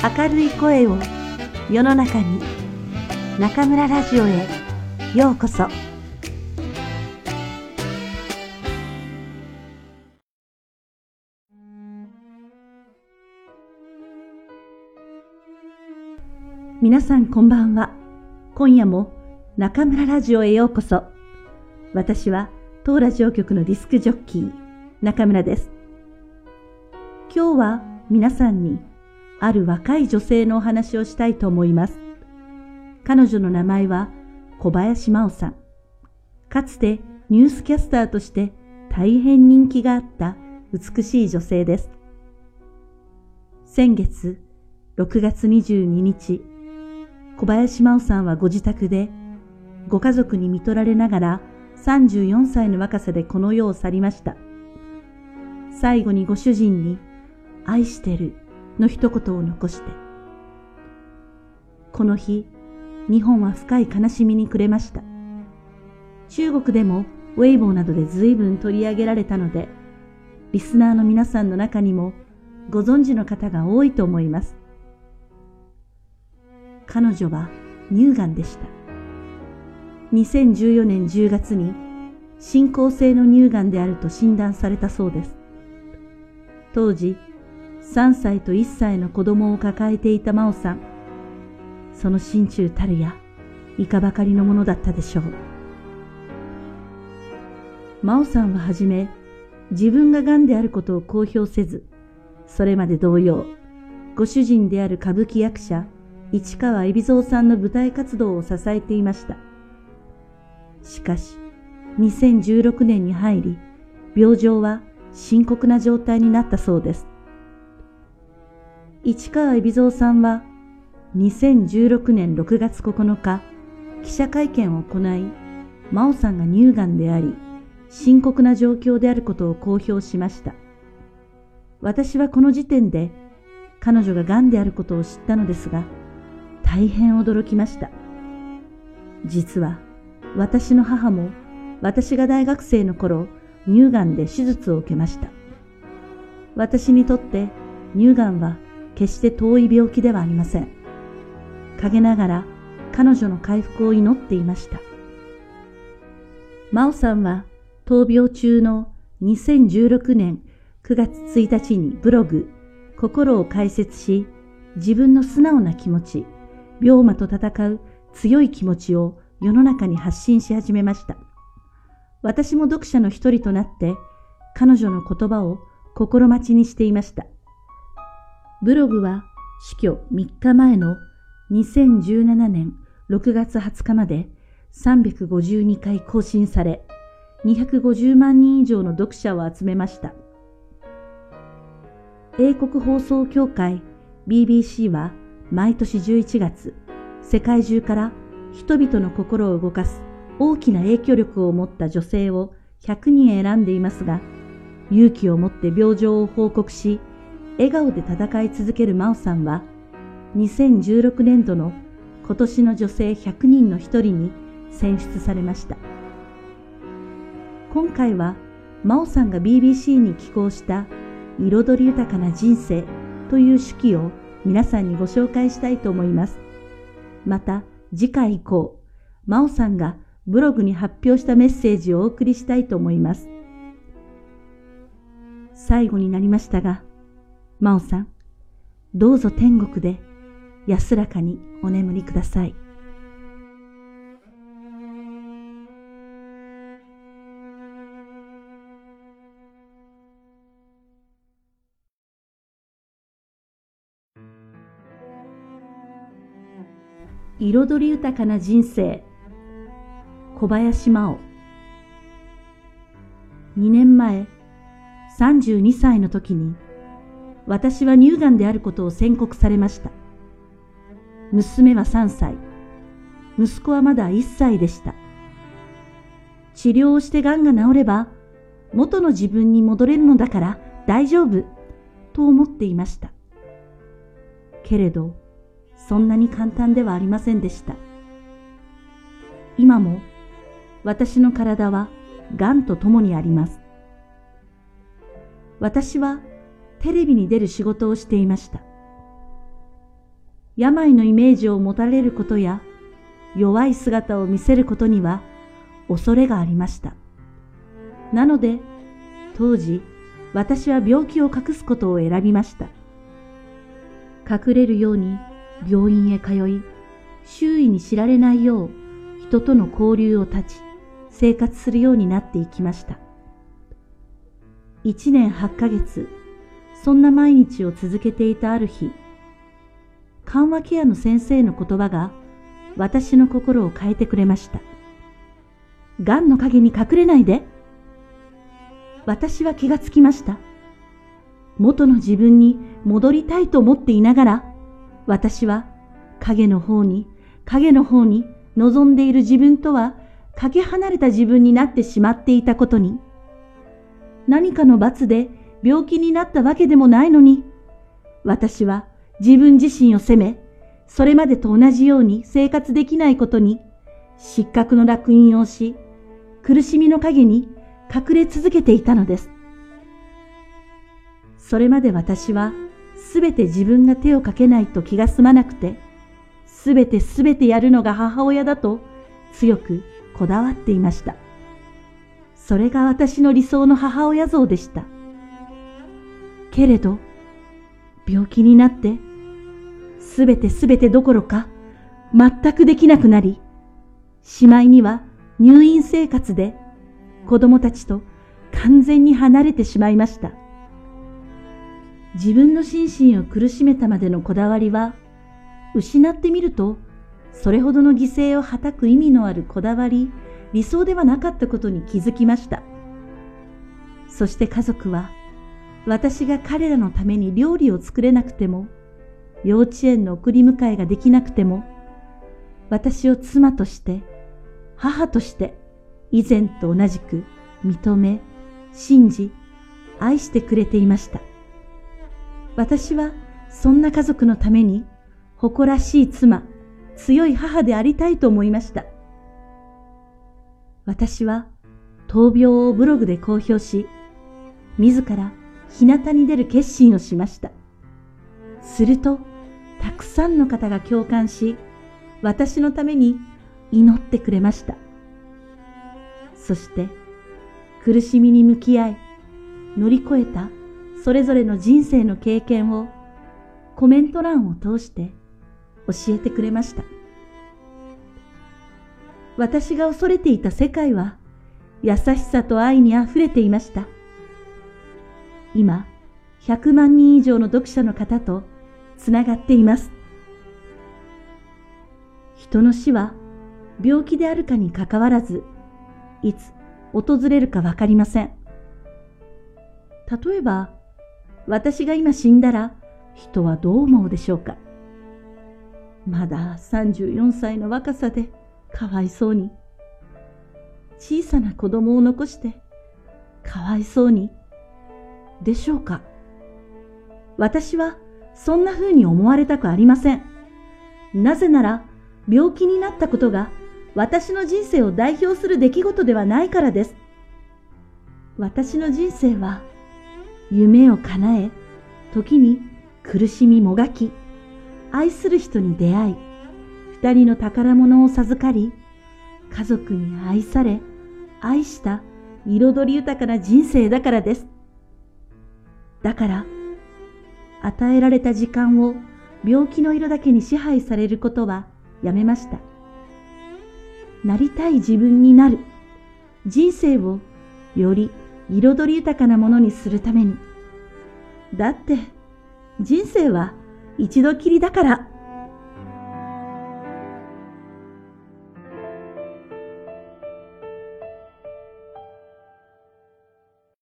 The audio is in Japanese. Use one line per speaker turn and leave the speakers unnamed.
明るい声を世の中に中村ラジオへようこそ。皆さんこんばんは。今夜も中村ラジオへようこそ。私は当ラジオ局のディスクジョッキー中村です。今日は皆さんにある若い女性のお話をしたいと思います。彼女の名前は小林真央さん。かつてニュースキャスターとして大変人気があった美しい女性です。先月6月22日、小林真央さんはご自宅でご家族に見取られながら34歳の若さでこの世を去りました。最後にご主人に愛してるの一言を残して。この日、日本は深い悲しみに暮れました。中国でもウェイボーなどで随分取り上げられたので、リスナーの皆さんの中にもご存知の方が多いと思います。彼女は乳がんでした。2014年10月に進行性の乳がんであると診断されたそうです。当時、3歳と1歳の子供を抱えていた真央さん。その心中たるや、いかばかりのものだったでしょう。真央さんははじめ、自分が癌であることを公表せず、それまで同様、ご主人である歌舞伎役者、市川海老蔵さんの舞台活動を支えていました。しかし、2016年に入り、病状は深刻な状態になったそうです。市川海老蔵さんは2016年6月9日、記者会見を行い、真央さんが乳がんであり、深刻な状況であることを公表しました。私はこの時点で彼女が癌であることを知ったのですが、大変驚きました。実は私の母も私が大学生の頃、乳がんで手術を受けました。私にとって乳がんは決して遠い病気ではありません。陰ながら彼女の回復を祈っていました。真央さんは闘病中の2016年9月1日にブログ、心を解説し、自分の素直な気持ち、病魔と戦う強い気持ちを世の中に発信し始めました。私も読者の一人となって、彼女の言葉を心待ちにしていました。ブログは死去3日前の2017年6月20日まで352回更新され、250万人以上の読者を集めました。英国放送協会 BBC は毎年11月、世界中から人々の心を動かす大きな影響力を持った女性を100人選んでいますが、勇気を持って病状を報告し、笑顔で戦い続ける真央さんは、2016年度の今年の女性100人の一人に選出されました。今回は真央さんが BBC に寄稿した彩り豊かな人生という手記を皆さんにご紹介したいと思います。また次回以降、真央さんがブログに発表したメッセージをお送りしたいと思います。最後になりましたが、真央さん、どうぞ天国で安らかにお眠りください。彩り豊かな人生小林真央2年前32歳の時に私は乳がんであることを宣告されました。娘は3歳、息子はまだ1歳でした。治療をしてがんが治れば、元の自分に戻れるのだから大丈夫、と思っていました。けれど、そんなに簡単ではありませんでした。今も、私の体は、がんと共にあります。私はテレビに出る仕事をしていました。病のイメージを持たれることや弱い姿を見せることには恐れがありました。なので当時私は病気を隠すことを選びました。隠れるように病院へ通い、周囲に知られないよう人との交流を断ち、生活するようになっていきました。一年八ヶ月、そんな毎日を続けていたある日、緩和ケアの先生の言葉が私の心を変えてくれました。癌の影に隠れないで。私は気がつきました。元の自分に戻りたいと思っていながら、私は影の方に、影の方に望んでいる自分とはかけ離れた自分になってしまっていたことに、何かの罰で病気になったわけでもないのに、私は自分自身を責め、それまでと同じように生活できないことに、失格の烙印をし、苦しみの陰に隠れ続けていたのです。それまで私はすべて自分が手をかけないと気が済まなくて、すべてすべてやるのが母親だと強くこだわっていました。それが私の理想の母親像でした。けれど、病気になって、すべてすべてどころか、全くできなくなり、しまいには入院生活で子供たちと完全に離れてしまいました。自分の心身を苦しめたまでのこだわりは、失ってみると、それほどの犠牲をはたく意味のあるこだわり、理想ではなかったことに気づきました。そして家族は、私が彼らのために料理を作れなくても、幼稚園の送り迎えができなくても、私を妻として、母として、以前と同じく認め、信じ、愛してくれていました。私はそんな家族のために誇らしい妻、強い母でありたいと思いました。私は闘病をブログで公表し、自ら日向に出る決心をしました。すると、たくさんの方が共感し、私のために祈ってくれました。そして苦しみに向き合い乗り越えたそれぞれの人生の経験をコメント欄を通して教えてくれました。私が恐れていた世界は優しさと愛に溢れていました。今、100万人以上の読者の方とつながっています。人の死は病気であるかにかかわらずいつ訪れるかわかりません。例えば、私が今死んだら人はどう思うでしょうかまだ34歳の若さでかわいそうに。小さな子供を残してかわいそうに。でしょうか？私はそんな風に思われたくありません。なぜなら病気になったことが私の人生を代表する出来事ではないからです。私の人生は夢を叶え、時に苦しみもがき、愛する人に出会い、二人の宝物を授かり、家族に愛され、愛した彩り豊かな人生だからです。だから、与えられた時間を病気の色だけに支配されることはやめました。なりたい自分になる。人生をより彩り豊かなものにするために。だって、人生は一度きりだから。